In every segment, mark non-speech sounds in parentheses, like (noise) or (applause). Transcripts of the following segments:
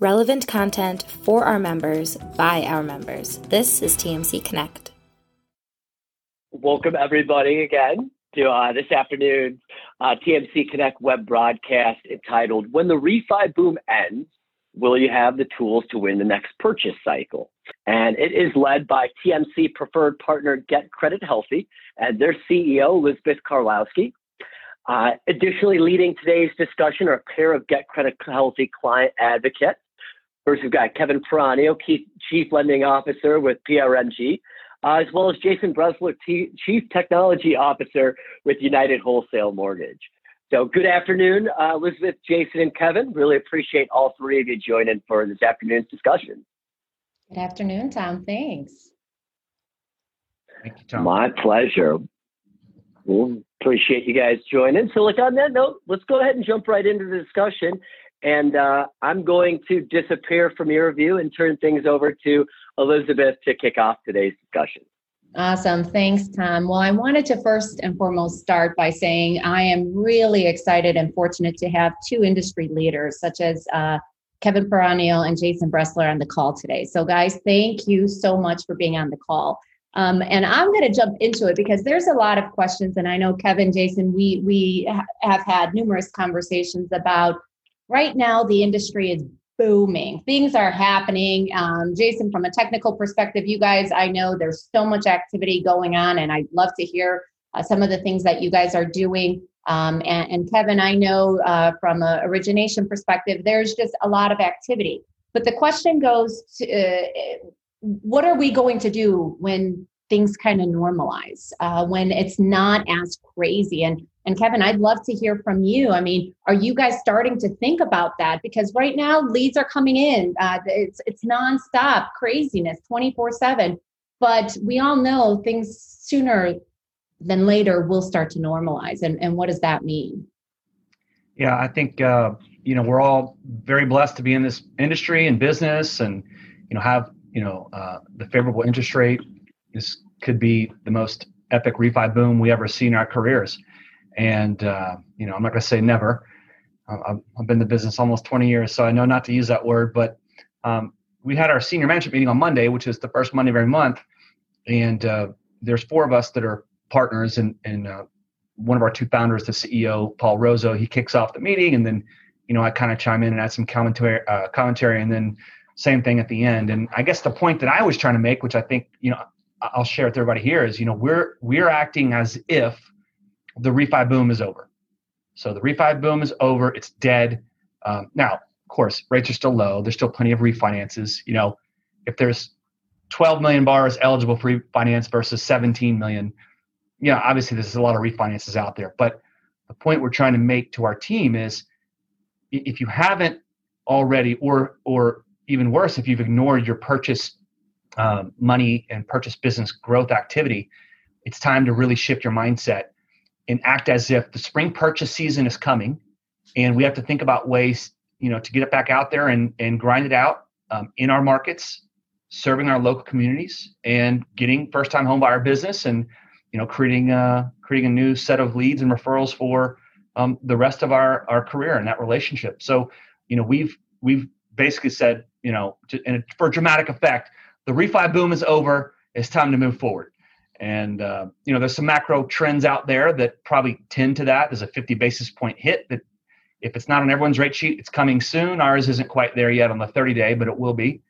relevant content for our members by our members. This is TMC Connect. Welcome, everybody, again to uh, this afternoon's uh, TMC Connect web broadcast entitled When the Refi Boom Ends Will You Have the Tools to Win the Next Purchase Cycle? And it is led by TMC preferred partner Get Credit Healthy and their CEO, Elizabeth Karwowski. Uh, additionally, leading today's discussion are a pair of Get Credit Healthy client advocates. First, we've got Kevin Peranio, Chief Lending Officer with PRMG, uh, as well as Jason Bressler, T- Chief Technology Officer with United Wholesale Mortgage. So, good afternoon, uh, Elizabeth, Jason, and Kevin. Really appreciate all three of you joining for this afternoon's discussion. Good afternoon, Tom. Thanks. Thank you, Tom. My pleasure. We'll appreciate you guys joining. So, like on that note, let's go ahead and jump right into the discussion. And uh, I'm going to disappear from your view and turn things over to Elizabeth to kick off today's discussion. Awesome. Thanks, Tom. Well, I wanted to first and foremost start by saying I am really excited and fortunate to have two industry leaders, such as uh, Kevin Peranio and Jason Bressler, on the call today. So, guys, thank you so much for being on the call. Um, and I'm going to jump into it because there's a lot of questions, and I know Kevin, Jason, we we ha- have had numerous conversations about right now the industry is booming. Things are happening. Um, Jason, from a technical perspective, you guys, I know there's so much activity going on, and I'd love to hear uh, some of the things that you guys are doing. Um, and, and, Kevin, I know uh, from an origination perspective, there's just a lot of activity. But the question goes to uh, what are we going to do when things kind of normalize, uh, when it's not as crazy? And and Kevin, I'd love to hear from you. I mean, are you guys starting to think about that? Because right now leads are coming in. Uh, it's it's nonstop craziness, twenty four seven. But we all know things sooner than later will start to normalize. And and what does that mean? Yeah, I think uh, you know we're all very blessed to be in this industry and business, and you know have you know uh, the favorable interest rate. This could be the most epic refi boom we ever see in our careers and uh, you know, I'm not going to say never. I've, I've, been in the business almost 20 years, so I know not to use that word. But um, we had our senior management meeting on Monday, which is the first Monday of every month, and uh, there's four of us that are partners, and, and uh, one of our two founders, the CEO Paul Rozo, he kicks off the meeting, and then you know I kind of chime in and add some commentary, uh, commentary, and then same thing at the end. And I guess the point that I was trying to make, which I think you know I'll share with everybody here, is you know we're we're acting as if the refi boom is over. So the refi boom is over. It's dead. Um, now, of course, rates are still low. There's still plenty of refinances. You know, if there's 12 million borrowers eligible for refinance versus 17 million, you know, obviously there's a lot of refinances out there. But the point we're trying to make to our team is if you haven't already, or or even worse, if you've ignored your purchase um, money and purchase business growth activity, it's time to really shift your mindset and act as if the spring purchase season is coming and we have to think about ways you know to get it back out there and and grind it out um, in our markets serving our local communities and getting first time home buyer business and you know creating a creating a new set of leads and referrals for um, the rest of our our career and that relationship. So you know we've we've basically said you know to, and for dramatic effect the refi boom is over it's time to move forward and uh, you know, there's some macro trends out there that probably tend to that. There's a 50 basis point hit that, if it's not on everyone's rate sheet, it's coming soon. Ours isn't quite there yet on the 30 day, but it will be,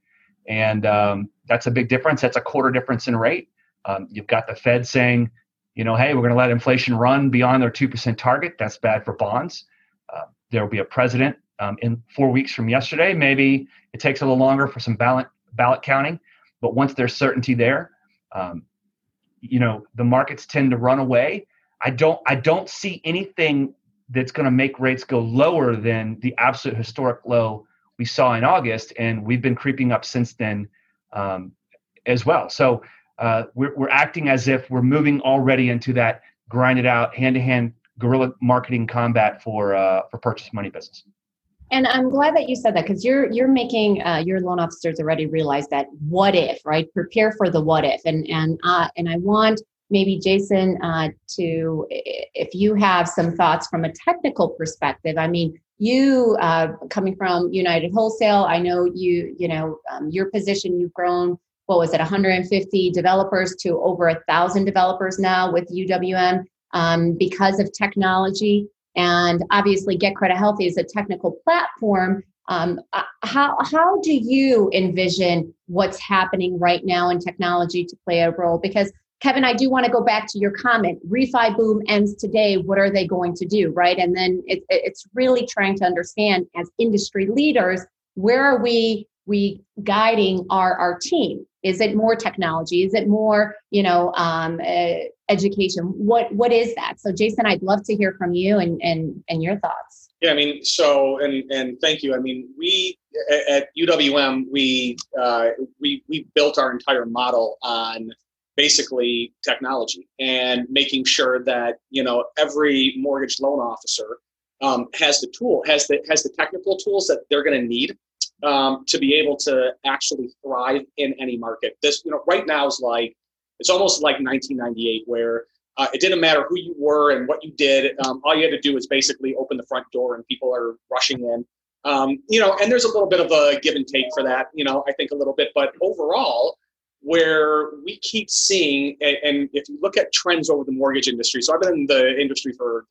and um, that's a big difference. That's a quarter difference in rate. Um, you've got the Fed saying, you know, hey, we're going to let inflation run beyond their two percent target. That's bad for bonds. Uh, there will be a president um, in four weeks from yesterday. Maybe it takes a little longer for some ballot ballot counting, but once there's certainty there, um, you know the markets tend to run away. I don't i don't see anything that's going to make rates go lower than the absolute historic low we saw in august and we've been creeping up since then um, as well. So uh, we're, we're acting as if we're moving already into that grinded out hand-to-hand guerrilla marketing combat for uh, for purchase money business and I'm glad that you said that because you're you're making uh, your loan officers already realize that what if, right? Prepare for the what if, and and uh, and I want maybe Jason uh, to if you have some thoughts from a technical perspective. I mean, you uh, coming from United Wholesale, I know you, you know, um, your position, you've grown, what was it, 150 developers to over a thousand developers now with UWM um, because of technology. And obviously, Get Credit Healthy is a technical platform. Um, uh, how, how do you envision what's happening right now in technology to play a role? Because Kevin, I do want to go back to your comment. Refi boom ends today. What are they going to do, right? And then it, it's really trying to understand as industry leaders where are we we guiding our our team? Is it more technology? Is it more you know um, uh, education? What what is that? So, Jason, I'd love to hear from you and and and your thoughts. Yeah, I mean, so and and thank you. I mean, we at UWM we uh, we we built our entire model on basically technology and making sure that you know every mortgage loan officer um, has the tool has the has the technical tools that they're going to need um, to be able to actually thrive in any market this you know right now is like it's almost like 1998 where uh, it didn't matter who you were and what you did um, all you had to do was basically open the front door and people are rushing in um, you know and there's a little bit of a give and take for that you know i think a little bit but overall where we keep seeing, and if you look at trends over the mortgage industry, so I've been in the industry for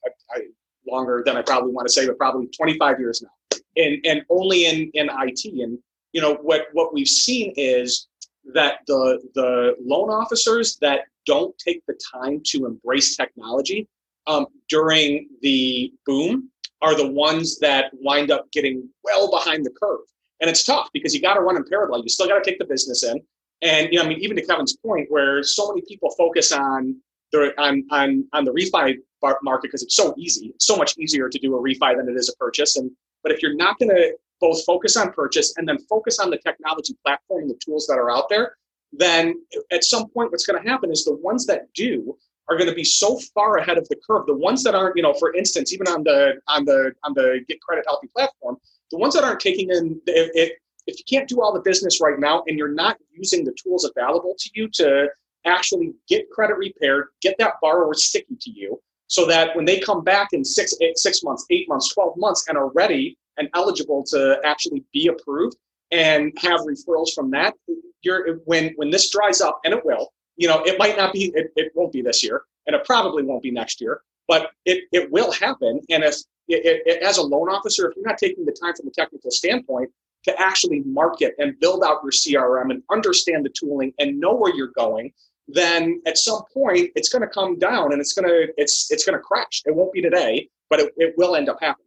longer than I probably want to say, but probably 25 years now, and and only in in IT. And you know what what we've seen is that the the loan officers that don't take the time to embrace technology um, during the boom are the ones that wind up getting well behind the curve. And it's tough because you got to run in parallel. You still got to take the business in. And you know, I mean, even to Kevin's point, where so many people focus on the on on on the refi market because it's so easy. It's so much easier to do a refi than it is a purchase. And but if you're not going to both focus on purchase and then focus on the technology platform and the tools that are out there, then at some point, what's going to happen is the ones that do are going to be so far ahead of the curve. The ones that aren't, you know, for instance, even on the on the on the Get Credit Healthy platform, the ones that aren't taking in it, it if you can't do all the business right now and you're not using the tools available to you to actually get credit repaired, get that borrower sticky to you, so that when they come back in six, eight, six months, eight months, 12 months, and are ready and eligible to actually be approved and have referrals from that, you're when when this dries up, and it will, you know, it might not be, it, it won't be this year, and it probably won't be next year, but it, it will happen. And if it, it, as a loan officer, if you're not taking the time from a technical standpoint to actually market and build out your CRM and understand the tooling and know where you're going, then at some point it's going to come down and it's going to it's it's going to crash. It won't be today, but it, it will end up happening.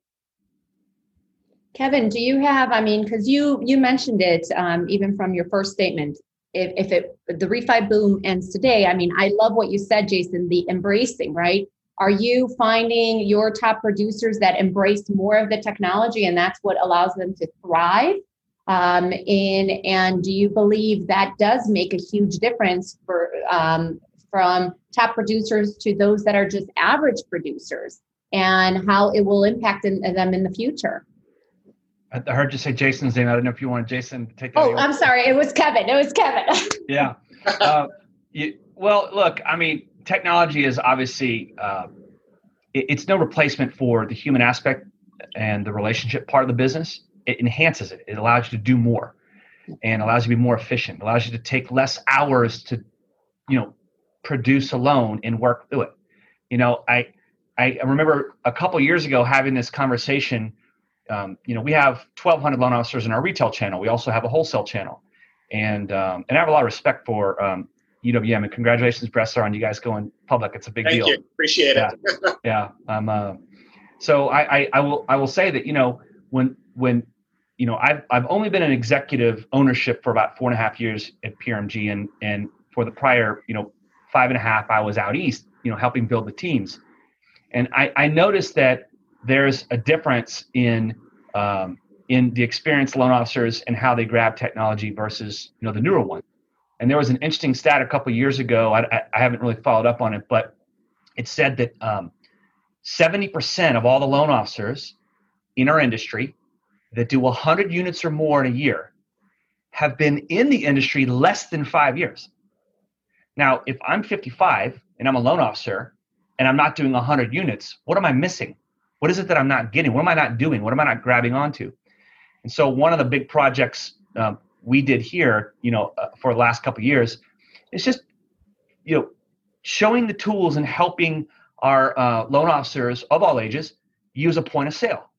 Kevin, do you have? I mean, because you you mentioned it um, even from your first statement. If, if it the refi boom ends today, I mean, I love what you said, Jason. The embracing, right? Are you finding your top producers that embrace more of the technology, and that's what allows them to thrive? Um, in and do you believe that does make a huge difference for um, from top producers to those that are just average producers, and how it will impact in, them in the future? I heard you say Jason's name. I don't know if you wanted Jason to take. Oh, I'm sorry. It was Kevin. It was Kevin. (laughs) yeah. Uh, you, well, look. I mean, technology is obviously uh, it, it's no replacement for the human aspect and the relationship part of the business it enhances it. It allows you to do more and allows you to be more efficient, allows you to take less hours to, you know, produce a loan and work through it. You know, I I remember a couple years ago having this conversation. Um, you know, we have 1,200 loan officers in our retail channel. We also have a wholesale channel, and um, and I have a lot of respect for um, UWM. And congratulations, Bressler, on you guys going public. It's a big Thank deal. You. Appreciate yeah. it. yeah. Um. Uh, so I, I I will I will say that you know when when you know I've I've only been an executive ownership for about four and a half years at PRMG, and and for the prior you know five and a half I was out east, you know, helping build the teams, and I I noticed that there's a difference in um, in the experienced loan officers and how they grab technology versus you know the newer one. And there was an interesting stat a couple years ago. I, I, I haven't really followed up on it, but it said that um, 70% of all the loan officers in our industry that do 100 units or more in a year have been in the industry less than five years. Now, if I'm 55 and I'm a loan officer and I'm not doing 100 units, what am I missing? What is it that I'm not getting? What am I not doing? What am I not grabbing onto? And so one of the big projects um, we did here, you know, uh, for the last couple years, is just, you know, showing the tools and helping our uh, loan officers of all ages use a point of sale.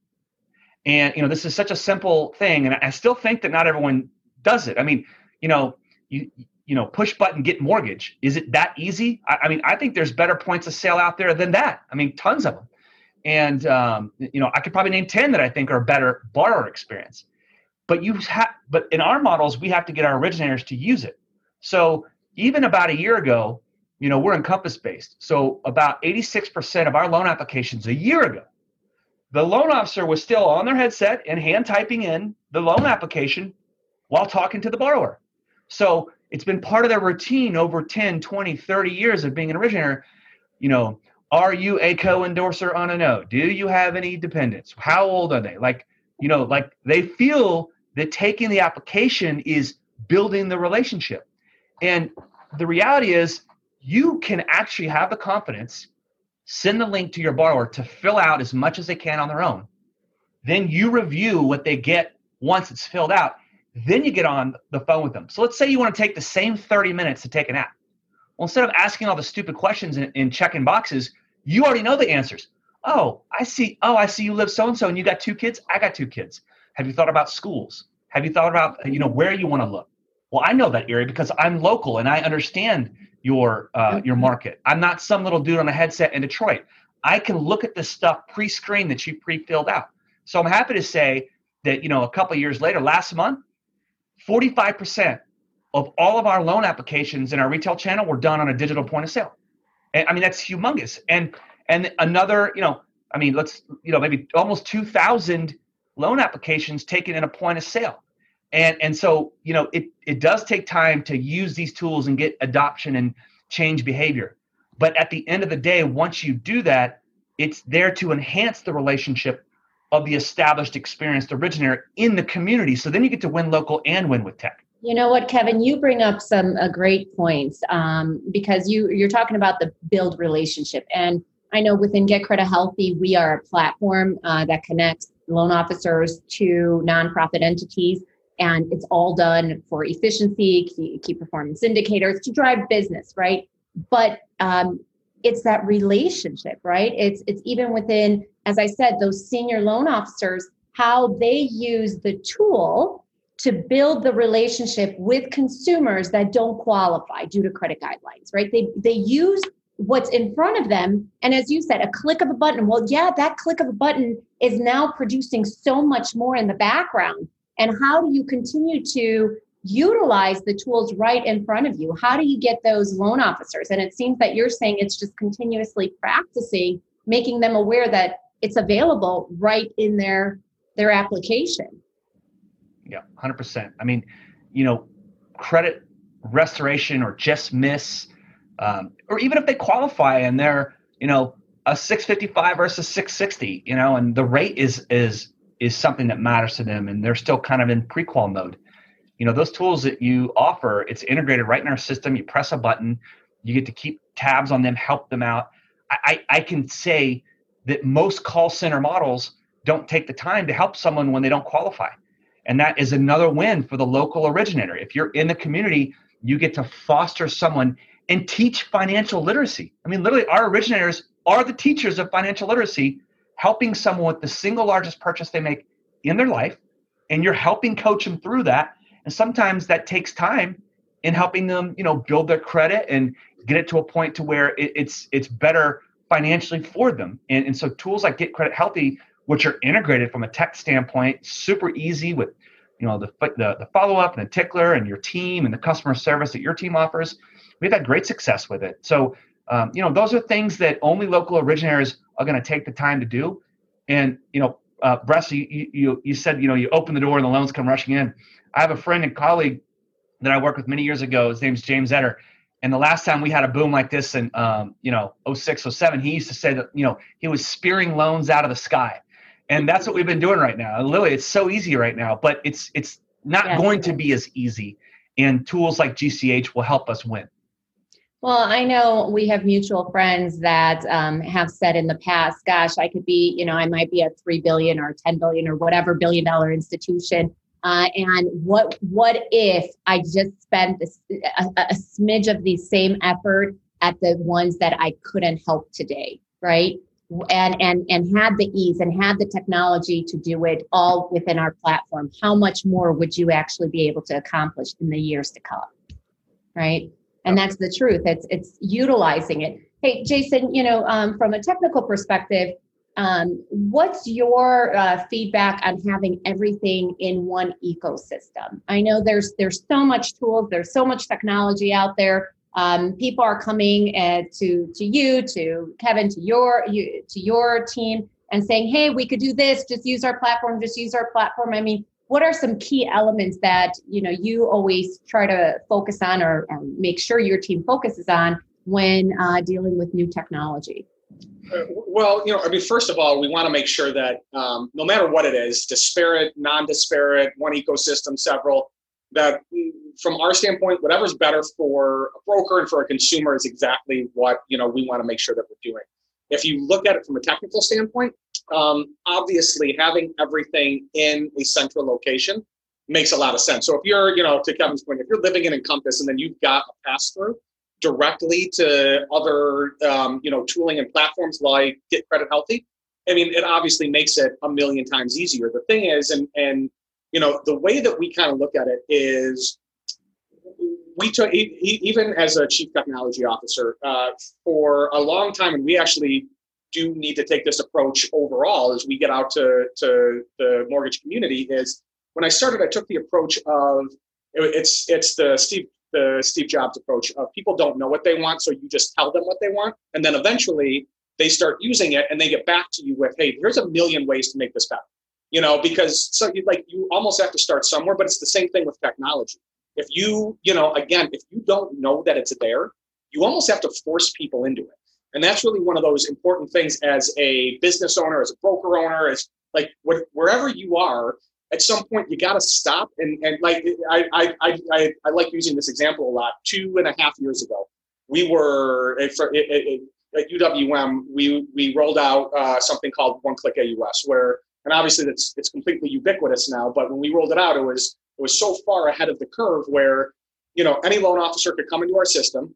And you know, this is such a simple thing, and I still think that not everyone does it. I mean, you know, you you know, push button get mortgage. Is it that easy? I, I mean, I think there's better points of sale out there than that. I mean, tons of them. And um, you know, I could probably name ten that I think are better borrower experience. But you have, but in our models, we have to get our originators to use it. So even about a year ago, you know, we're Encompass based. So about 86% of our loan applications a year ago, the loan officer was still on their headset and hand typing in the loan application while talking to the borrower. So it's been part of their routine over 10, 20, 30 years of being an originator. You know, are you a co-endorser on a note? Do you have any dependents? How old are they? Like, you know, like they feel that taking the application is building the relationship. And the reality is you can actually have the confidence send the link to your borrower to fill out as much as they can on their own then you review what they get once it's filled out then you get on the phone with them so let's say you want to take the same 30 minutes to take an app well instead of asking all the stupid questions and, and checking boxes you already know the answers oh i see oh i see you live so and so and you got two kids i got two kids have you thought about schools have you thought about you know where you want to look well i know that area because i'm local and i understand your uh, your market. I'm not some little dude on a headset in Detroit. I can look at this stuff pre-screened that you pre-filled out. So I'm happy to say that you know a couple years later, last month, 45% of all of our loan applications in our retail channel were done on a digital point of sale. And I mean that's humongous. And and another, you know, I mean, let's you know maybe almost 2,000 loan applications taken in a point of sale. And and so you know it it does take time to use these tools and get adoption and change behavior. But at the end of the day once you do that it's there to enhance the relationship of the established experienced originator in the community. So then you get to win local and win with tech you know what kevin you bring up some uh, great points um, because you you're talking about the build relationship and i know within get credit healthy we are a platform uh, that connects loan officers to nonprofit entities and it's all done for efficiency, key, key performance indicators to drive business, right? But um, it's that relationship, right? It's it's even within, as I said, those senior loan officers, how they use the tool to build the relationship with consumers that don't qualify due to credit guidelines, right? They they use what's in front of them and as you said a click of a button. Well yeah that click of a button is now producing so much more in the background. And how do you continue to utilize the tools right in front of you? How do you get those loan officers? And it seems that you're saying it's just continuously practicing making them aware that it's available right in their their application yeah 100% i mean you know credit restoration or just miss um, or even if they qualify and they're you know a 655 versus 660 you know and the rate is is is something that matters to them and they're still kind of in prequal mode. You know those tools that you offer it's integrated right in our system. You press a button you get to keep tabs on them help them out. I, I can say that most call center models don't take the time to help someone when they don't qualify and that is another win for the local originator. If you're in the community you get to foster someone and teach financial literacy. I mean literally our originators are the teachers of financial literacy helping someone with the single largest purchase they make in their life. And you're helping coach them through that. And sometimes that takes time in helping them you know build their credit and get it to a point to where it, it's it's better financially for them. And, and so tools like get credit healthy which are integrated from a tech standpoint super easy with you know the the, the follow-up and the tickler and your team and the customer service that your team offers we've had great success with it so um, you know those are things that only local originators are going to take the time to do. And you know, uh, you, you you said you know you open the door and the loans come rushing in. I have a friend and colleague that I worked with many years ago. His name's James Etter. And the last time we had a boom like this in um, you know 06, 07, he used to say that you know he was spearing loans out of the sky. And that's what we've been doing right now. Lily, it's so easy right now, but it's it's not going to be as easy. And tools like GCH will help us win. Well, I know we have mutual friends that um, have said in the past, gosh, I could be, you know, I might be a 3 billion or 10 billion or whatever billion dollar institution. Uh, and what what if I just spent this, a, a smidge of the same effort at the ones that I couldn't help today, right? And and and had the ease and had the technology to do it all within our platform. How much more would you actually be able to accomplish in the years to come, right? and that's the truth it's it's utilizing it hey jason you know um, from a technical perspective um, what's your uh, feedback on having everything in one ecosystem i know there's there's so much tools there's so much technology out there um, people are coming uh, to to you to kevin to your you to your team and saying hey we could do this. Just use our platform. Just use our platform. I mean what are some key elements that you know you always try to focus on or, or make sure your team focuses on when uh, dealing with new technology? Uh, well, you know, I mean, first of all, we want to make sure that um, no matter what it is, disparate, non-disparate, one ecosystem, several, that from our standpoint, whatever's better for a broker and for a consumer is exactly what you know we want to make sure that we're doing. If you look at it from a technical standpoint, um, obviously having everything in a central location makes a lot of sense. So if you're, you know, to Kevin's point, if you're living in Encompass and then you've got a pass through directly to other, um, you know, tooling and platforms like Get Credit Healthy, I mean, it obviously makes it a million times easier. The thing is, and and you know, the way that we kind of look at it is we took even as a chief technology officer uh, for a long time, and we actually do need to take this approach overall as we get out to, to the mortgage community. Is when I started, I took the approach of it's it's the Steve the Steve Jobs approach of people don't know what they want, so you just tell them what they want, and then eventually they start using it and they get back to you with, hey, here's a million ways to make this better. You know, because so you like you almost have to start somewhere, but it's the same thing with technology if you, you know, again, if you don't know that it's there, you almost have to force people into it. And that's really one of those important things as a business owner, as a broker owner, as like wherever you are, at some point you got to stop and, and like I, I, I, I, like using this example a lot. Two and a half years ago, we were eh, eh, eh, at, at UWM, we, we rolled out uh, something called One Click AUS, where, and obviously it's, it's completely ubiquitous now, but when we rolled it out, it was it was so far ahead of the curve where, you know, any loan officer could come into our system,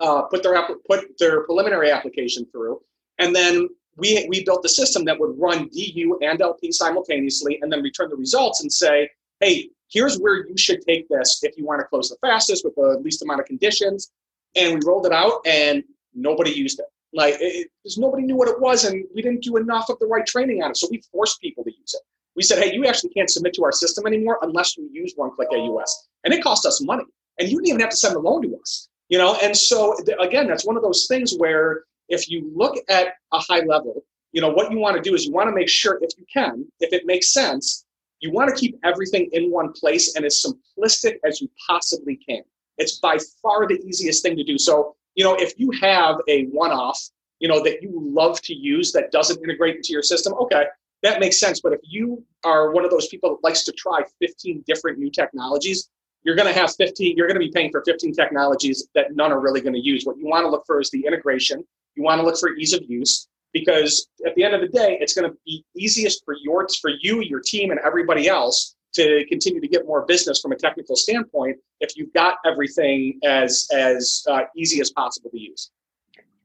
uh, put their put their preliminary application through, and then we we built the system that would run DU and LP simultaneously, and then return the results and say, hey, here's where you should take this if you want to close the fastest with the least amount of conditions. And we rolled it out, and nobody used it. Like, because nobody knew what it was, and we didn't do enough of the right training on it. So we forced people to use it we said, hey, you actually can't submit to our system anymore unless you use one click AUS. And it cost us money. And you didn't even have to send a loan to us. You know, and so again, that's one of those things where if you look at a high level, you know, what you want to do is you want to make sure, if you can, if it makes sense, you want to keep everything in one place and as simplistic as you possibly can. It's by far the easiest thing to do. So, you know, if you have a one off, you know, that you love to use that doesn't integrate into your system, okay, that makes sense. But if you are one of those people that likes to try 15 different new technologies, you're going to have 15, you're going to be paying for 15 technologies that none are really going to use. What you want to look for is the integration. You want to look for ease of use because at the end of the day, it's going to be easiest for your, for you, your team, and everybody else to continue to get more business from a technical standpoint if you've got everything as as uh, easy as possible to use.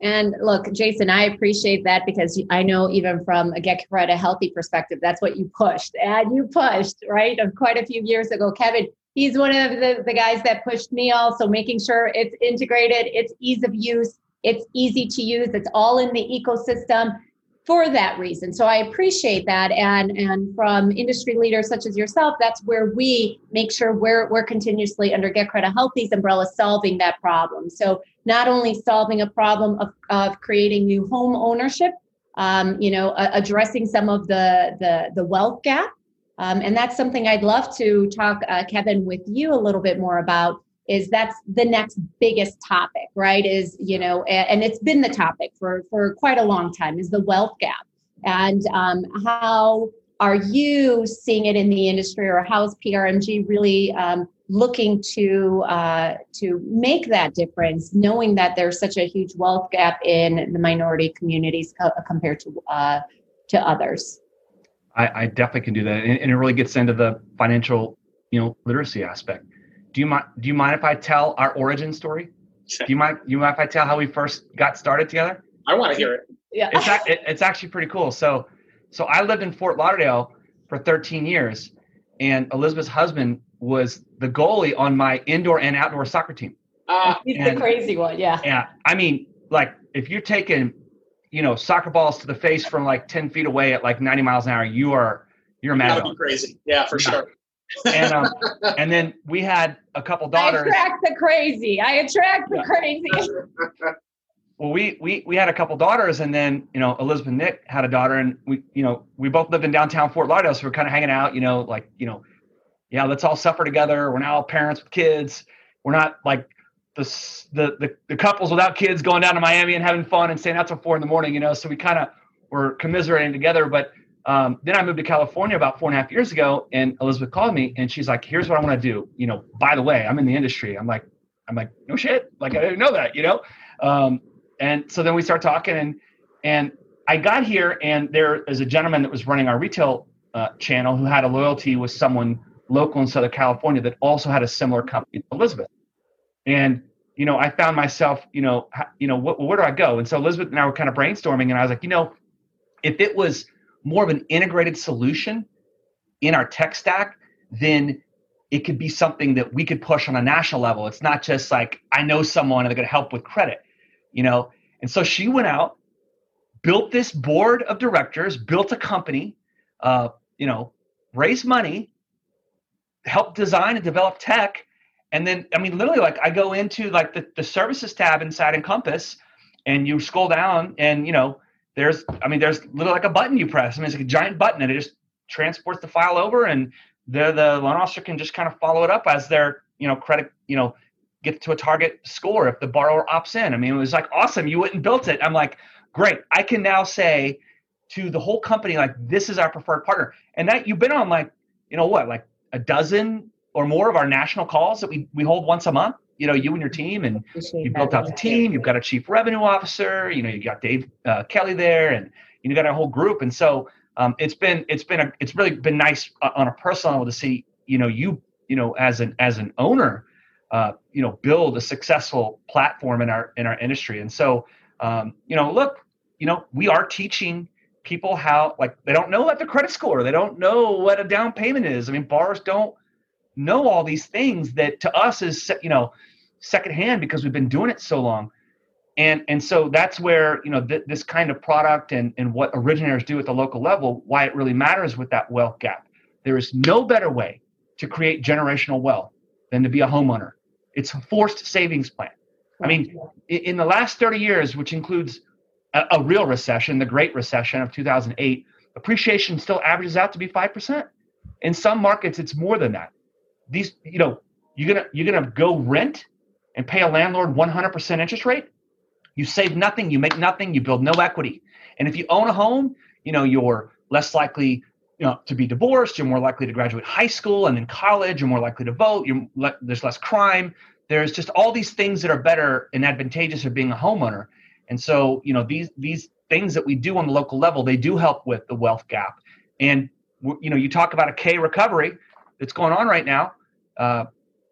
And look, Jason, I appreciate that because I know even from a Get Credit Healthy perspective, that's what you pushed. And you pushed, right? Of Quite a few years ago. Kevin, he's one of the, the guys that pushed me also, making sure it's integrated, it's ease of use, it's easy to use, it's all in the ecosystem for that reason. So I appreciate that. And and from industry leaders such as yourself, that's where we make sure we're we're continuously under Get Credit Healthy's umbrella solving that problem. So not only solving a problem of, of creating new home ownership, um, you know, addressing some of the the, the wealth gap. Um, and that's something I'd love to talk, uh, Kevin, with you a little bit more about is that's the next biggest topic right is you know and it's been the topic for for quite a long time is the wealth gap and um, how are you seeing it in the industry, or how is PRMG really um, looking to uh, to make that difference, knowing that there's such a huge wealth gap in the minority communities co- compared to uh, to others? I, I, definitely can do that, and, and, it really gets into the financial, you know, literacy aspect. Do you mind? Do you mind if I tell our origin story? Do you mind? You mind if I tell how we first got started together? I want to hear it. Yeah, it's it, it's actually pretty cool. So, so I lived in Fort Lauderdale for 13 years, and Elizabeth's husband was the goalie on my indoor and outdoor soccer team. Uh, He's and, the crazy one, yeah. Yeah, I mean, like if you're taking, you know, soccer balls to the face from like 10 feet away at like 90 miles an hour, you are you're mad. That would be crazy. Yeah, for yeah. sure. And um, and then we had a couple daughters. I attract the crazy. I attract the yeah. crazy. (laughs) well, we we we had a couple daughters, and then you know Elizabeth and Nick had a daughter, and we you know we both lived in downtown Fort Lauderdale, so we are kind of hanging out, you know, like you know yeah, let's all suffer together. We're now parents with kids. We're not like the, the, the, the couples without kids going down to Miami and having fun and staying out till four in the morning, you know? So we kind of were commiserating together. But um, then I moved to California about four and a half years ago and Elizabeth called me and she's like, here's what I want to do. You know, by the way, I'm in the industry. I'm like, I'm like, no shit. Like I didn't know that, you know? Um, and so then we start talking and, and I got here and there is a gentleman that was running our retail uh, channel who had a loyalty with someone local in Southern California that also had a similar company, Elizabeth. And you know, I found myself, you know, you know, wh- where do I go? And so Elizabeth and I were kind of brainstorming, and I was like, you know, if it was more of an integrated solution in our tech stack, then it could be something that we could push on a national level. It's not just like I know someone and they're going to help with credit, you know. And so she went out, built this board of directors, built a company, uh, you know, raised money, help design and develop tech and then i mean literally like i go into like the, the services tab inside encompass and you scroll down and you know there's i mean there's literally like a button you press. I mean it's like a giant button and it just transports the file over and the the loan officer can just kind of follow it up as their you know credit you know get to a target score if the borrower opts in. I mean it was like awesome you went and built it. I'm like great. I can now say to the whole company like this is our preferred partner. And that you've been on like you know what like a dozen or more of our national calls that we, we hold once a month you know you and your team and you built out the team you've got a chief revenue officer you know you got dave uh, kelly there and you got a whole group. And so um, it's been it's been a it's really been nice uh, on a personal level to see you know you you know as an as an owner uh, you know build a successful platform in our in our industry. And so um, you know look you know we are teaching people how like they don't know what the credit score. They don't know what a down payment is. I mean borrowers don't know all these things that to us is you know secondhand because we've been doing it so long and and so that's where you know th- this kind of product and and what originators do at the local level why it really matters with that wealth gap there is no better way to create generational wealth than to be a homeowner it's a forced savings plan i mean in the last 30 years which includes a, a real recession, the Great Recession of 2008, appreciation still averages out to be 5%. In some markets, it's more than that. These, you know, you're gonna you're gonna go rent and pay a landlord 100% interest rate. You save nothing, you make nothing, you build no equity. And if you own a home, you know you're less likely you know, to be divorced. You're more likely to graduate high school and then college. You're more likely to vote. You're le- there's less crime. There's just all these things that are better and advantageous of being a homeowner. And so, you know, these these things that we do on the local level, they do help with the wealth gap. And you know, you talk about a K recovery that's going on right now. Uh,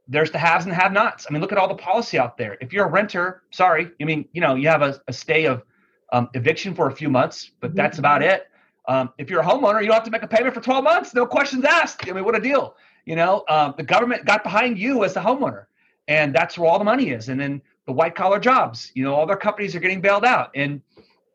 there's the haves and the have-nots. I mean, look at all the policy out there. If you're a renter, sorry, I mean, you know, you have a, a stay of um, eviction for a few months, but mm-hmm. that's about it. Um, if you're a homeowner, you don't have to make a payment for 12 months. No questions asked. I mean, what a deal. You know, um, the government got behind you as the homeowner, and that's where all the money is. And then the white collar jobs. You know, all their companies are getting bailed out. And,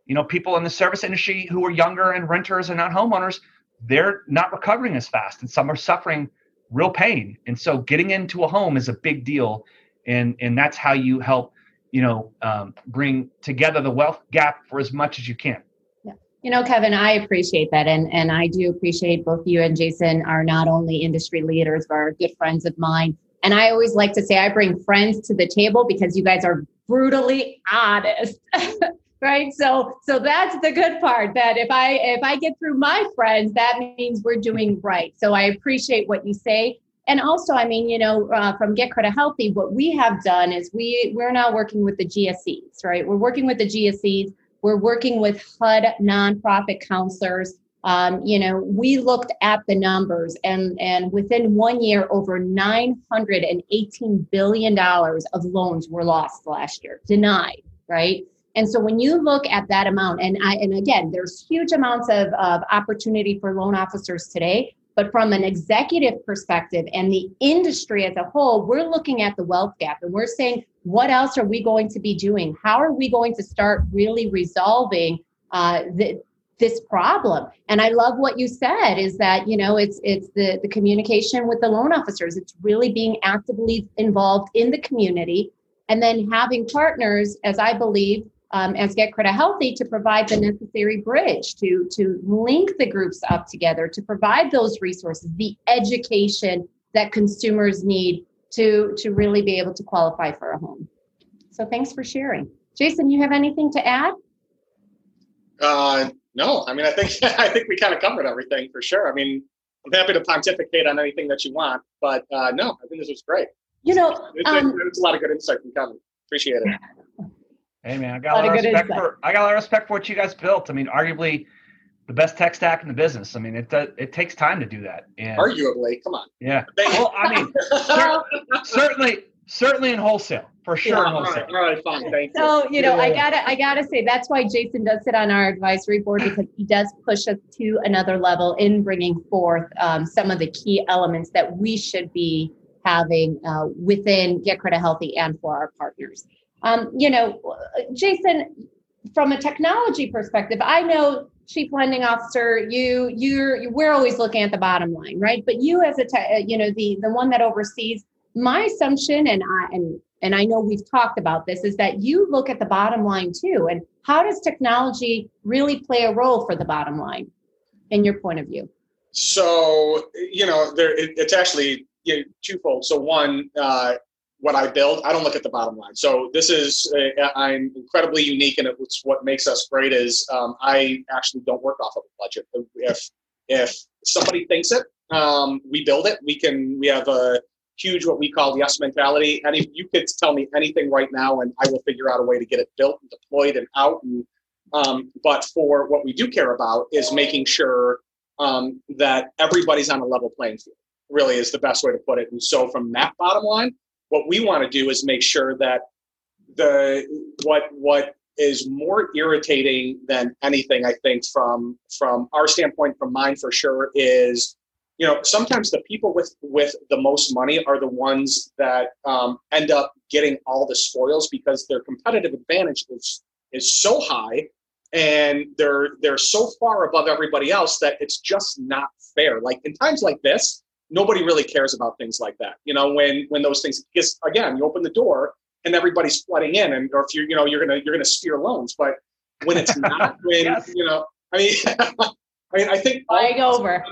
you know, people in the service industry who are younger and renters and not homeowners, they're not recovering as fast. And some are suffering real pain. And so getting into a home is a big deal. And, and that's how you help, you know, um, bring together the wealth gap for as much as you can. You know, Kevin, I appreciate that. And, and I do appreciate both you and Jason are not only industry leaders, but are good friends of mine. And I always like to say I bring friends to the table because you guys are brutally honest. (laughs) right? So so that's the good part that if i if i get through my friends that means we're doing right. So i appreciate what you say. And also i mean you know uh, from get credit healthy what we have done is we we're now working with the GSEs right? We're working with the GSEs we're working with hud nonprofit counselors. Um, you know we looked at the numbers and and within one year over 918 billion dollars of loans were lost last year. Denied right and so when you look at that amount, and I and again, there's huge amounts of, of opportunity for loan officers today, but from an executive perspective and the industry as a whole, we're looking at the wealth gap and we're saying, what else are we going to be doing? How are we going to start really resolving uh, the, this problem? And I love what you said is that you know it's it's the the communication with the loan officers. It's really being actively involved in the community, and then having partners, as I believe um, as Get Credit Healthy to provide the necessary bridge to to link the groups up together, to provide those resources, the education that consumers need to to really be able to qualify for a home. So thanks for sharing, Jason. You have anything to add? Uh, no, I mean I think (laughs) I think we kind of covered everything for sure. I mean I'm happy to pontificate on anything that you want, but uh, no, I think this was great. You know, it's, um, it's a lot of good insight from Kevin. Appreciate it. (laughs) Hey man, I got a lot, of respect for I got a lot of respect for what you guys built. I mean, arguably the best tech stack in the business. I mean, it does, it takes time to do that. And arguably, come on. Yeah. Well, I mean, (laughs) certainly, certainly in wholesale for sure. Yeah, all, right, all right, fine. Thank you. So you know, yeah. I gotta, I gotta say that's why Jason does sit on our advisory board because he does push us to another level in bringing forth um, some of the key elements that we should be having uh, within Get Credit Healthy and for our partners. Um, you know, Jason, from a technology perspective, I know chief lending officer, you you're we're always looking at the bottom line, right? But you as a te- you know the the one that oversees my assumption and I and and I know we've talked about this is that you look at the bottom line too. And how does technology really play a role for the bottom line in your point of view? So, you know, there it, it's actually you know, twofold. So one, uh, what I build, I don't look at the bottom line. So this is uh, I'm incredibly unique, and it's what makes us great is um, I actually don't work off of a budget. If if somebody thinks it, um, we build it. We can we have a huge what we call yes mentality. And if you could tell me anything right now, and I will figure out a way to get it built and deployed and out. And um, but for what we do care about is making sure um, that everybody's on a level playing field. Really is the best way to put it. And so from that bottom line what we want to do is make sure that the what what is more irritating than anything i think from from our standpoint from mine for sure is you know sometimes the people with with the most money are the ones that um, end up getting all the spoils because their competitive advantage is is so high and they're they're so far above everybody else that it's just not fair. Like in times like this nobody really cares about things like that. You know, when when those things because again, you open the door and everybody's flooding in, and or if you're you know you're gonna you're gonna steer loans, but when it's (laughs) not, when yes. you know, I mean. (laughs) I mean, I think flying over.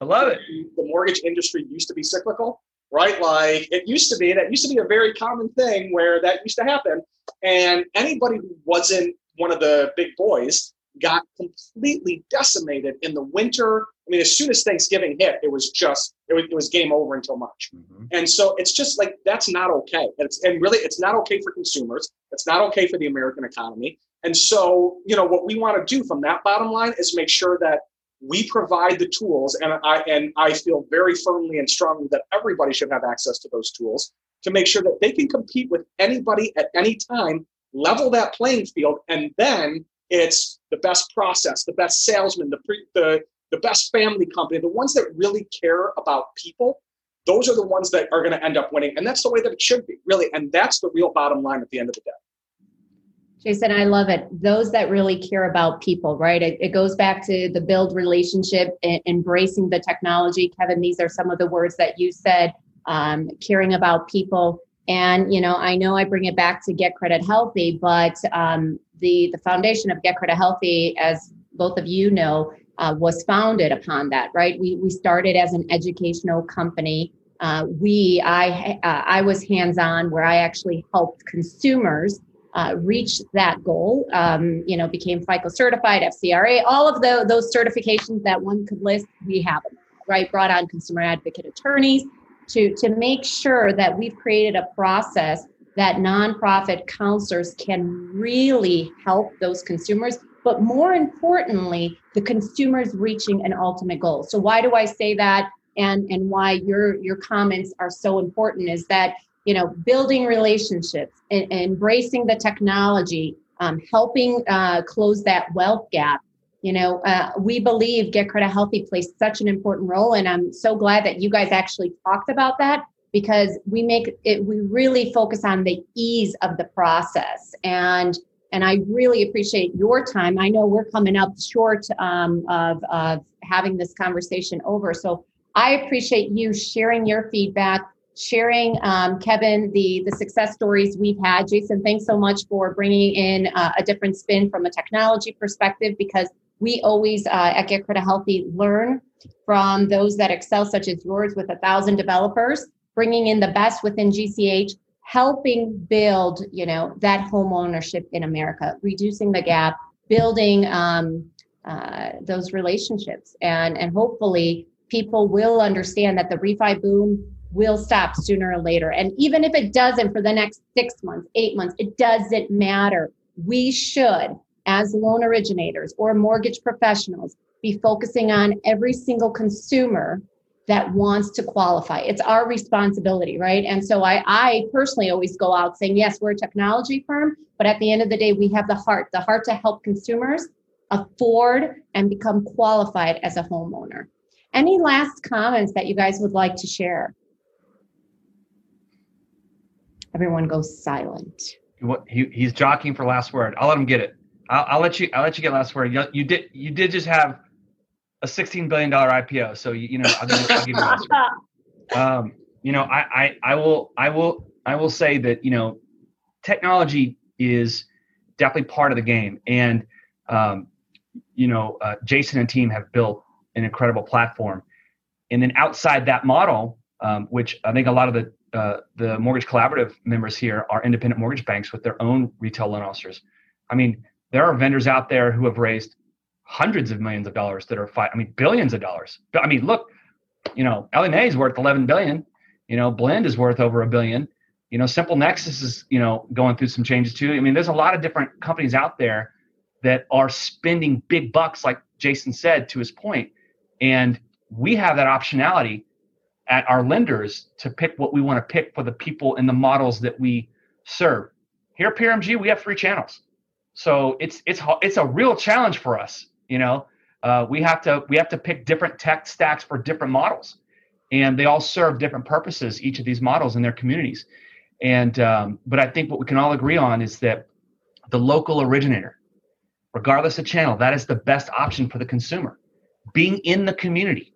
I love it. The mortgage industry used to be cyclical, right? Like it used to be. That used to be a very common thing where that used to happen. And anybody who wasn't one of the big boys got completely decimated in the winter I mean, as soon as Thanksgiving hit, it was just it was, it was game over until March. Mm-hmm. And so it's just like that's not okay. It's, and really, it's not okay for consumers. It's not okay for the American economy. And so, you know, what we want to do from that bottom line is make sure that we provide the tools, and I and I feel very firmly and strongly that everybody should have access to those tools to make sure that they can compete with anybody at any time, level that playing field, and then it's the best process, the best salesman, the pre, the the best family company, the ones that really care about people, those are the ones that are going to end up winning. And that's the way that it should be, really. And that's the real bottom line at the end of the day. Jason, I love it. Those that really care about people, right? It, it goes back to the build relationship, embracing the technology. Kevin, these are some of the words that you said, um, caring about people. And, you know, I know I bring it back to Get Credit Healthy, but um, the, the foundation of Get Credit Healthy, as both of you know, uh, was founded upon that, right? We, we started as an educational company. Uh, we, I, uh, I was hands on where I actually helped consumers uh, reached that goal. Um, you know, became FICO certified, FCRA, all of the, those certifications that one could list, we have them, right? Brought on consumer advocate attorneys to, to make sure that we've created a process that nonprofit counselors can really help those consumers but more importantly the consumers reaching an ultimate goal. So why do i say that? And and why your your comments are so important is that you know building relationships and, embracing the technology um, helping uh, close that wealth gap. You know uh, we believe get credit healthy plays such an important role and i'm so glad that you guys actually talked about that because we make it we really focus on the ease of the process. And and i really appreciate your time. I know we're coming up short um, of, of having this conversation over. So i appreciate you sharing your feedback sharing um, kevin the the success stories we've had. Jason thanks so much for bringing in uh, a different spin from a technology perspective because we always uh, at get credit healthy learn from those that excel such as yours with a thousand developers bringing in the best within GCH, helping build, you know, that home ownership in America, reducing the gap, building um, uh, those relationships, and and hopefully people will understand that the refi boom will stop sooner or later. And even if it doesn't for the next six months, eight months, it doesn't matter. We should, as loan originators or mortgage professionals, be focusing on every single consumer that wants to qualify. It's our responsibility, right? And so I, I personally always go out saying, yes, we're a technology firm, but at the end of the day, we have the heart, the heart to help consumers afford and become qualified as a homeowner. Any last comments that you guys would like to share? Everyone goes silent. He, he's jockeying for last word. I'll let him get it. I'll, I'll let you. I'll let you get last word. You, you did. You did just have a $16 billion IPO. So, you, you know, I'll give, I'll give you (laughs) um, you know, I, I, I will, I will, I will say that, you know, technology is definitely part of the game. And, um, you know, uh, Jason and team have built an incredible platform. And then outside that model, um, which I think a lot of the uh, the mortgage collaborative members here are independent mortgage banks with their own retail loan officers. I mean, there are vendors out there who have raised hundreds of millions of dollars that are fight. I mean, billions of dollars. I mean, look, you know, Mae is worth 11 billion. You know, Blend is worth over a billion. You know, Simple Nexus is you know going through some changes too. I mean, there's a lot of different companies out there that are spending big bucks, like Jason said to his point, and we have that optionality at our lenders to pick what we want to pick for the people and the models that we serve. Here at PRMG, we have three channels. So it's it's it's a real challenge for us you know, uh, we have to we have to pick different tech stacks for different models, and they all serve different purposes. Each of these models in their communities, and um, but I think what we can all agree on is that the local originator, regardless of channel, that is the best option for the consumer. Being in the community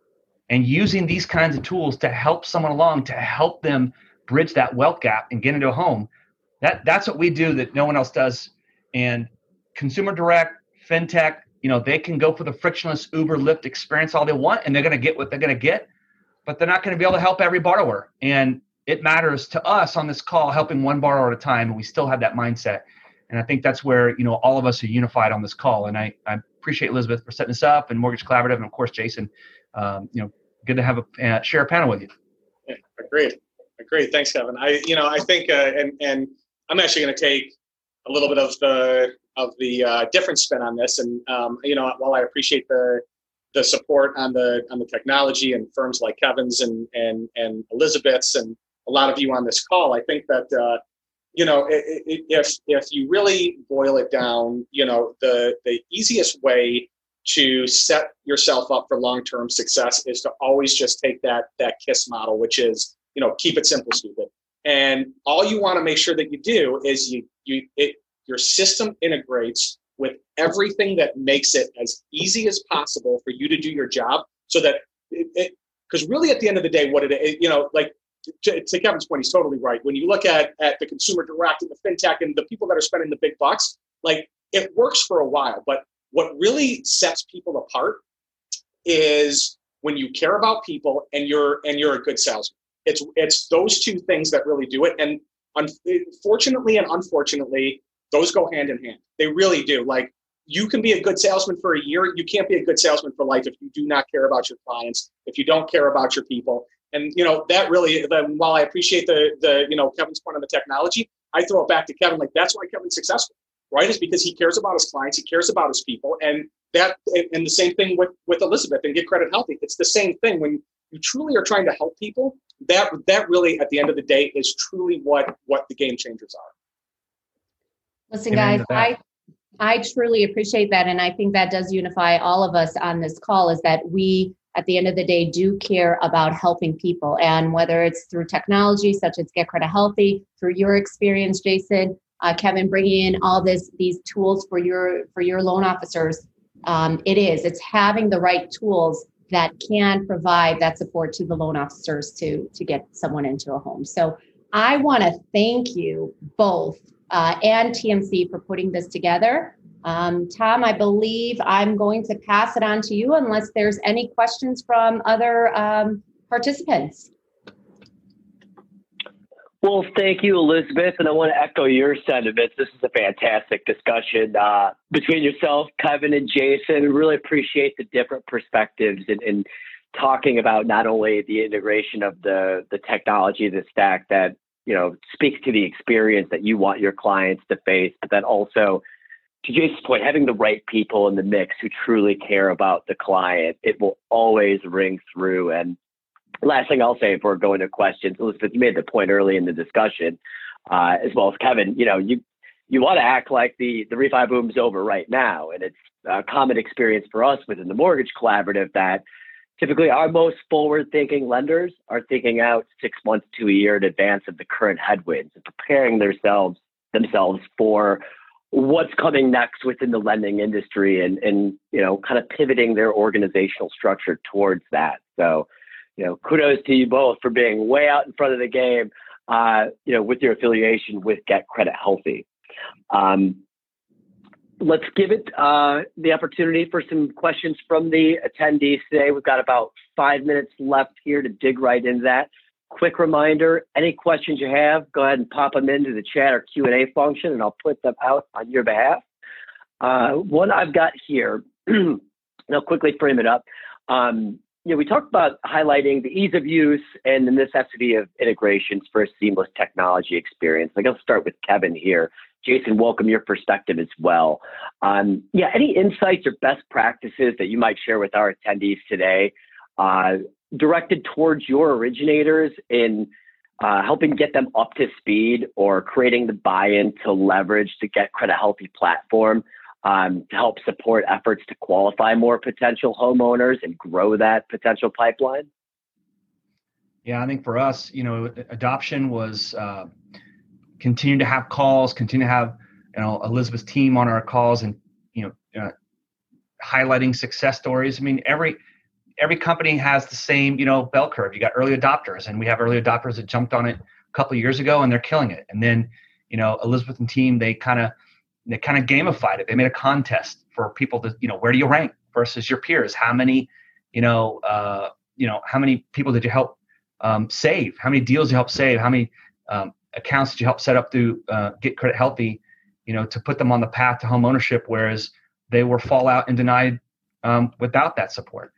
and using these kinds of tools to help someone along to help them bridge that wealth gap and get into a home that that's what we do that no one else does and consumer direct fintech you know they can go for the frictionless uber lyft experience all they want and they're going to get what they're going to get but they're not going to be able to help every borrower. And it matters to us on this call helping one borrower at a time and we still have that mindset. And i think that's where you know all of us are unified on this call. And i, I appreciate elizabeth for setting this up and mortgage collaborative and of course jason um, you know good to have a uh, share a panel with you. Yeah, agreed. Agreed. Thanks kevin. I you know i think uh, and and i'm actually going to take a little bit of the of the uh, different spin on this. And um, you know, while I appreciate the the support on the on the technology and firms like Kevin's and and and Elizabeth's and a lot of you on this call, I think that uh, you know it, it, if if you really boil it down, you know the the easiest way to set yourself up for long term success is to always just take that that KISS model, which is you know keep it simple, stupid. And all you want to make sure that you do is you you it, your system integrates with everything that makes it as easy as possible for you to do your job so that it because really at the end of the day what it you know like to, to, kevin's point he's totally right. When you look at at the consumer direct and the fintech and the people that are spending the big bucks like it works for a while but what really sets people apart is when you care about people and you're and you're a good salesman. It's it's those two things that really do it. And unfortunately and unfortunately those go hand in hand. They really do. Like you can be a good salesman for a year. You can't be a good salesman for life if you do not care about your clients, if you don't care about your people. And you know that really. Then While I appreciate the the you know Kevin's point on the technology, I throw it back to Kevin. Like that's why Kevin's successful, right? Is because he cares about his clients, he cares about his people, and that and the same thing with with Elizabeth and get credit healthy. It's the same thing when you truly are trying to help people. That that really at the end of the day is truly what what the game changers are. Listen, guys, I I truly appreciate that, and I think that does unify all of us on this call. Is that we at the end of the day do care about helping people. And whether it's through technology such as get credit healthy through your experience jason uh, kevin bringing in all this these tools for your for your loan officers um, it is. It's having the right tools that can provide that support to the loan officers to to get someone into a home. So i want to thank you both uh, and tmc for putting this together um, Tom, I believe I'm going to pass it on to you unless there's any questions from other um, participants. Well, thank you, Elizabeth, and I want to echo your sentiments. This is a fantastic discussion uh, between yourself, Kevin, and Jason. Really appreciate the different perspectives and, and talking about not only the integration of the the technology, the stack that you know speaks to the experience that you want your clients to face, but then also to Jason's point, having the right people in the mix who truly care about the client, it will always ring through. And last thing I'll say before going to questions, Elizabeth, you made the point early in the discussion, uh, as well as Kevin. You know, you you want to act like the the refi boom's over right now, and it's a common experience for us within the mortgage collaborative that typically our most forward-thinking lenders are thinking out six months to a year in advance of the current headwinds and preparing themselves themselves for what's coming next within the lending industry and and you know kind of pivoting their organizational structure towards that. So you know kudos to you both for being way out in front of the game uh, you know with your affiliation with get credit healthy. Um, let's give it uh, the opportunity for some questions from the attendees today we've got about five minutes left here to dig right into that quick reminder, any questions you have, go ahead and pop them into the chat or Q&A function, and I'll put them out on your behalf. Uh, one I've got here, (clears throat) and I'll quickly frame it up. Um, you know, we talked about highlighting the ease of use and the necessity of integrations for a seamless technology experience. Like I'll start with Kevin here. Jason, welcome your perspective as well. Um, yeah, any insights or best practices that you might share with our attendees today uh, directed towards your originators in uh, helping get them up to speed or creating the buy-in to leverage to Get Credit Healthy platform um, to help support efforts to qualify more potential homeowners and grow that potential pipeline? Yeah, I think for us, you know, adoption was uh, continue to have calls, continue to have you know Elizabeth's team on our calls, and you know, uh, highlighting success stories. I mean, every every company has the same, you know, bell curve. You got early adopters, and we have early adopters that jumped on it a couple years ago, and they're killing it. And then, you know, Elizabeth and team, they kind of they kind of gamified it. They made a contest for people to, you know, where do you rank versus your peers? How many, you know, uh, you know, how many people did you help um, save? How many deals you help save? How many um, accounts did you help set up through uh, Get Credit Healthy? You know, to put them on the path to home ownership, whereas they were fallout and denied um, without that support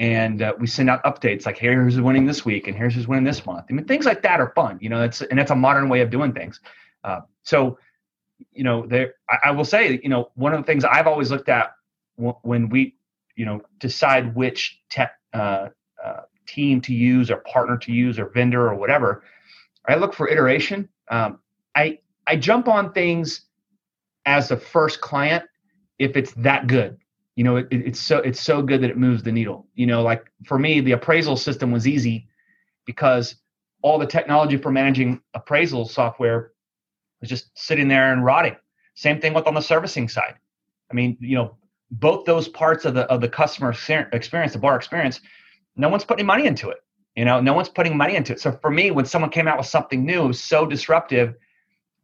and uh, we send out updates like here's who's winning this week and here's who's winning this month. I mean, things like that are fun, you know. That's and that's a modern way of doing things. Uh, so, you know, there I, I, will say, you know, one of the things I've always looked at w- when we, you know, decide which tech uh, uh, team to use or partner to use or vendor or whatever, I look for iteration. Um, I I jump on things as a first client if it's that good. You know it, it's so it's so good that it moves the needle. You know like for me the appraisal system was easy because all the technology for managing appraisal software was just sitting there and rotting. Same thing with on the servicing side. I mean you know both those parts of the of the customer experience the bar experience no one's putting money into it you know no one's putting money into it so for me when someone came out with something new it was so disruptive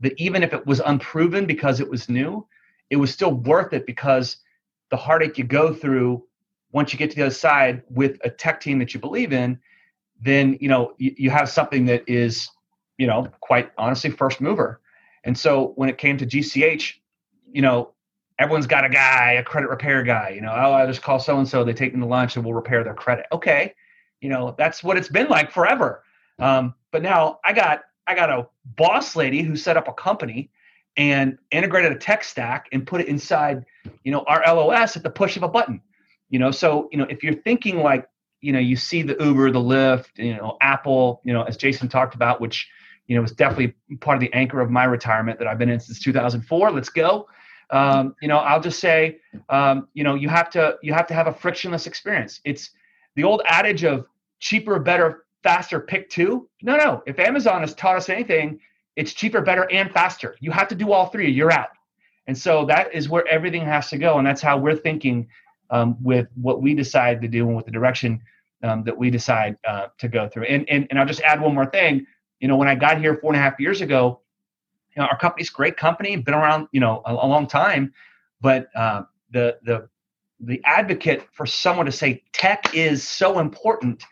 that even if it was unproven because it was new it was still worth it because the heartache you go through once you get to the other side with a tech team that you believe in, then you know you, you have something that is, you know, quite honestly first mover. And so when it came to GCH, you know, everyone's got a guy, a credit repair guy. You know, oh, I just call so and so. They take them to lunch and we'll repair their credit. Okay, you know, that's what it's been like forever. Um, but now I got I got a boss lady who set up a company and integrated a tech stack and put it inside, you know, our LOS at the push of a button. You know, so you know if you're thinking like you know you see the Uber, the Lyft, you know, Apple, you know, as Jason talked about, which you know was definitely part of the anchor of my retirement that I've been in since 2004. Let's go. Um, you know, I'll just say, um, you know, you have to you have to have a frictionless experience. It's the old adage of cheaper, better, faster, pick two. No, no. If Amazon has taught us anything, it's cheaper, better, and faster. You have to do all three. You're out. And so that is where everything has to go, and that's how we're thinking um, with what we decide to do and with the direction um, that we decide uh, to go through. And, and and I'll just add one more thing. You know, when I got here four and a half years ago, you know, our company's great company, been around, you know, a, a long time, but uh, the the the advocate for someone to say tech is so important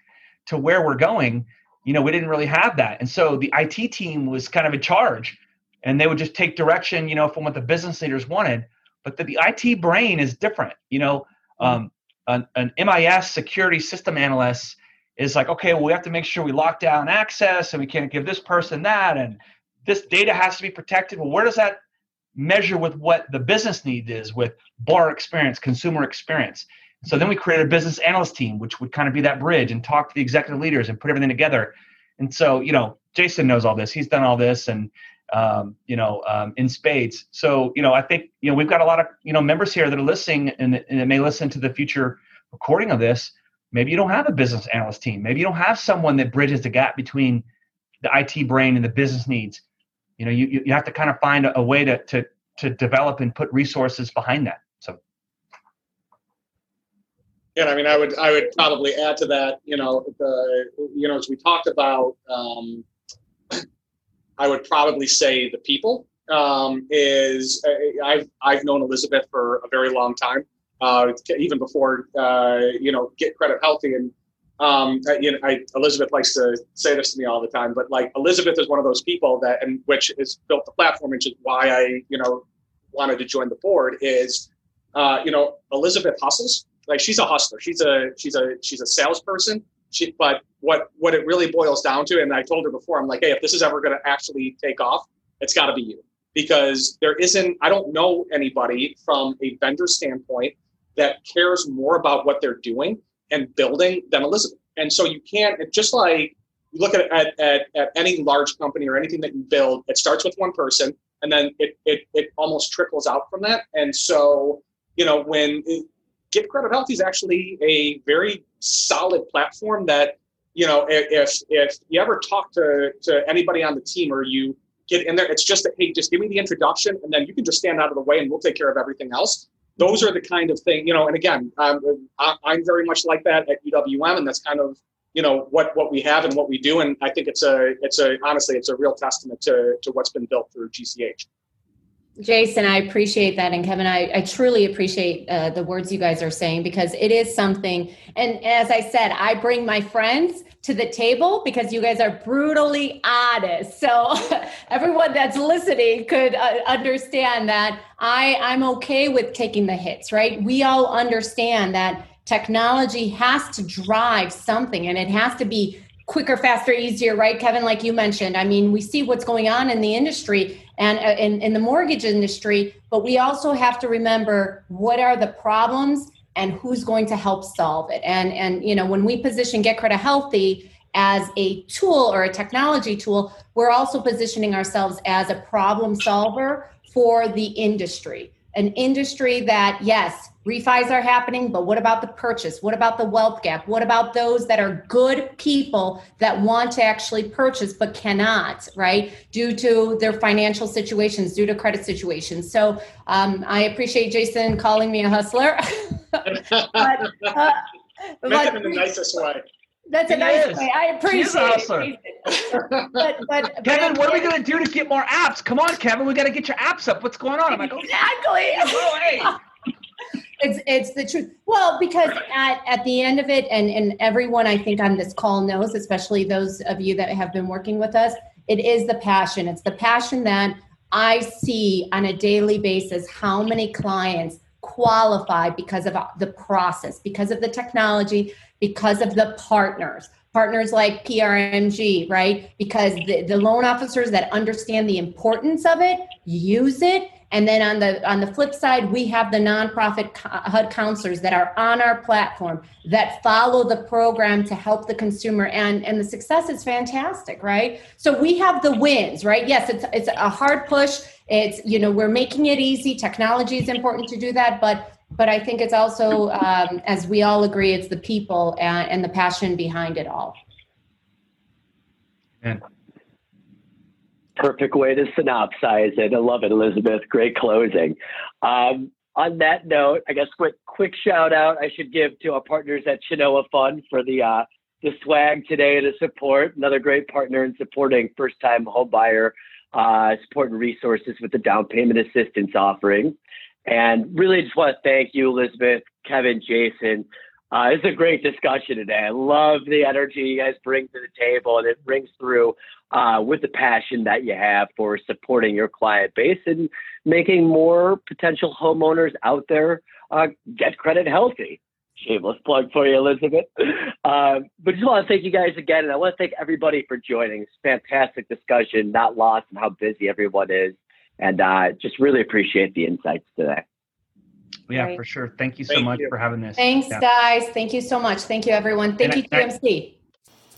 to where we're going, you know, we didn't really have that, and so the IT team was kind of in charge, and they would just take direction, you know, from what the business leaders wanted. But the, the IT brain is different, you know. Um, an, an MIS security system analyst is like, okay, well, we have to make sure we lock down access, and we can't give this person that, and this data has to be protected. Well, where does that measure with what the business need is with bar experience, consumer experience? So then we created a business analyst team, which would kind of be that bridge and talk to the executive leaders and put everything together. And so, you know, Jason knows all this. He's done all this and, um, you know, um, in spades. So, you know, I think, you know, we've got a lot of, you know, members here that are listening and, and may listen to the future recording of this. Maybe you don't have a business analyst team. Maybe you don't have someone that bridges the gap between the IT brain and the business needs you know you, you have to kind of find a, way to, to to develop and put resources behind that so. Yeah i mean i would i would probably add to that you know the you know as we talked about um, (clears throat) i would probably say the people um, is uh, I've I've known Elizabeth for a very long time, uh, even before uh, you know get credit healthy and um, you know, I, Elizabeth likes to say this to me all the time, but like Elizabeth is one of those people that, and which has built the platform, which is why I, you know, wanted to join the board. Is, uh, you know, Elizabeth hustles. Like she's a hustler. She's a she's a she's a salesperson. She, but what what it really boils down to, and I told her before, I'm like, hey, if this is ever going to actually take off, it's got to be you, because there isn't. I don't know anybody from a vendor standpoint that cares more about what they're doing and building than Elizabeth. And so you can't, just like you look at, at, at, at any large company or anything that you build, it starts with one person and then it, it, it almost trickles out from that. And so, you know, when it, Get Credit Healthy is actually a very solid platform that, you know, if, if you ever talk to, to anybody on the team or you get in there, it's just that, hey, just give me the introduction and then you can just stand out of the way and we'll take care of everything else those are the kind of thing, you know, and again, um, I, I'm very much like that at UWM, and that's kind of, you know, what, what we have and what we do. And I think it's a, it's a, honestly, it's a real testament to, to what's been built through GCH. Jason, I appreciate that. And Kevin, I, I truly appreciate uh, the words you guys are saying because it is something. And as I said, I bring my friends to the table because you guys are brutally honest. So (laughs) everyone that's listening could uh, understand that I, I'm okay with taking the hits, right? We all understand that technology has to drive something and it has to be quicker, faster, easier, right, Kevin? Like you mentioned, I mean, we see what's going on in the industry and uh, in, in the mortgage industry, but we also have to remember what are the problems and who's going to help solve it. And and you know, when we position Get Credit Healthy as a tool or a technology tool, we're also positioning ourselves as a problem solver for the industry. An industry that, yes, refis are happening, but what about the purchase? What about the wealth gap? What about those that are good people that want to actually purchase but cannot, right? Due to their financial situations, due to credit situations. So um, I appreciate Jason calling me a hustler. (laughs) but, uh, but, in the nicest way. That's a nice is. way. I appreciate it. but, but, Kevin, but what are we going to do to get more apps? Come on, Kevin, we got to get your apps up. What's going on? I'm like, (laughs) exactly. (laughs) Oh, it's it's the truth. Well, because at, at the end of it, and and everyone I think on this call knows, especially those of you that have been working with us, it is the passion. It's the passion that I see on a daily basis how many clients qualify because of uh, the process, because of the technology, because of the partners. Partners like PRMG, right? Because the, the loan officers that understand the importance of it use it and then on the on the flip side, we have the nonprofit HUD counselors that are on our platform that follow the program to help the consumer, and and the success is fantastic, right? So we have the wins, right? Yes, it's it's a hard push. It's you know we're making it easy. Technology is important to do that, but but I think it's also, um, as we all agree, it's the people and, and the passion behind it all. And perfect way to synopsize it. I love it, Elizabeth. Great closing. Um, on that note, I guess quick quick shout out I should give to our partners at Chenoa Fund for the uh, the swag today to support. Another great partner in supporting first time home buyer uh, support and resources with the down payment assistance offering. And really just want to thank you, Elizabeth, Kevin, Jason. Uh, it's a great discussion today. I love the energy you guys bring to the table, and it rings through uh, with the passion that you have for supporting your client base and making more potential homeowners out there uh, get credit healthy. Shameless plug for you, Elizabeth. Um, (laughs) but just want to thank you guys again, and I want to thank everybody for joining. It's fantastic discussion, not lost and how busy everyone is, and uh, just really appreciate the insights today. Yeah, right. for sure. Thank you so Thank much you. for having this. Thanks, yeah. guys. Thank you so much. Thank you, everyone. Thank and you, I, TMC.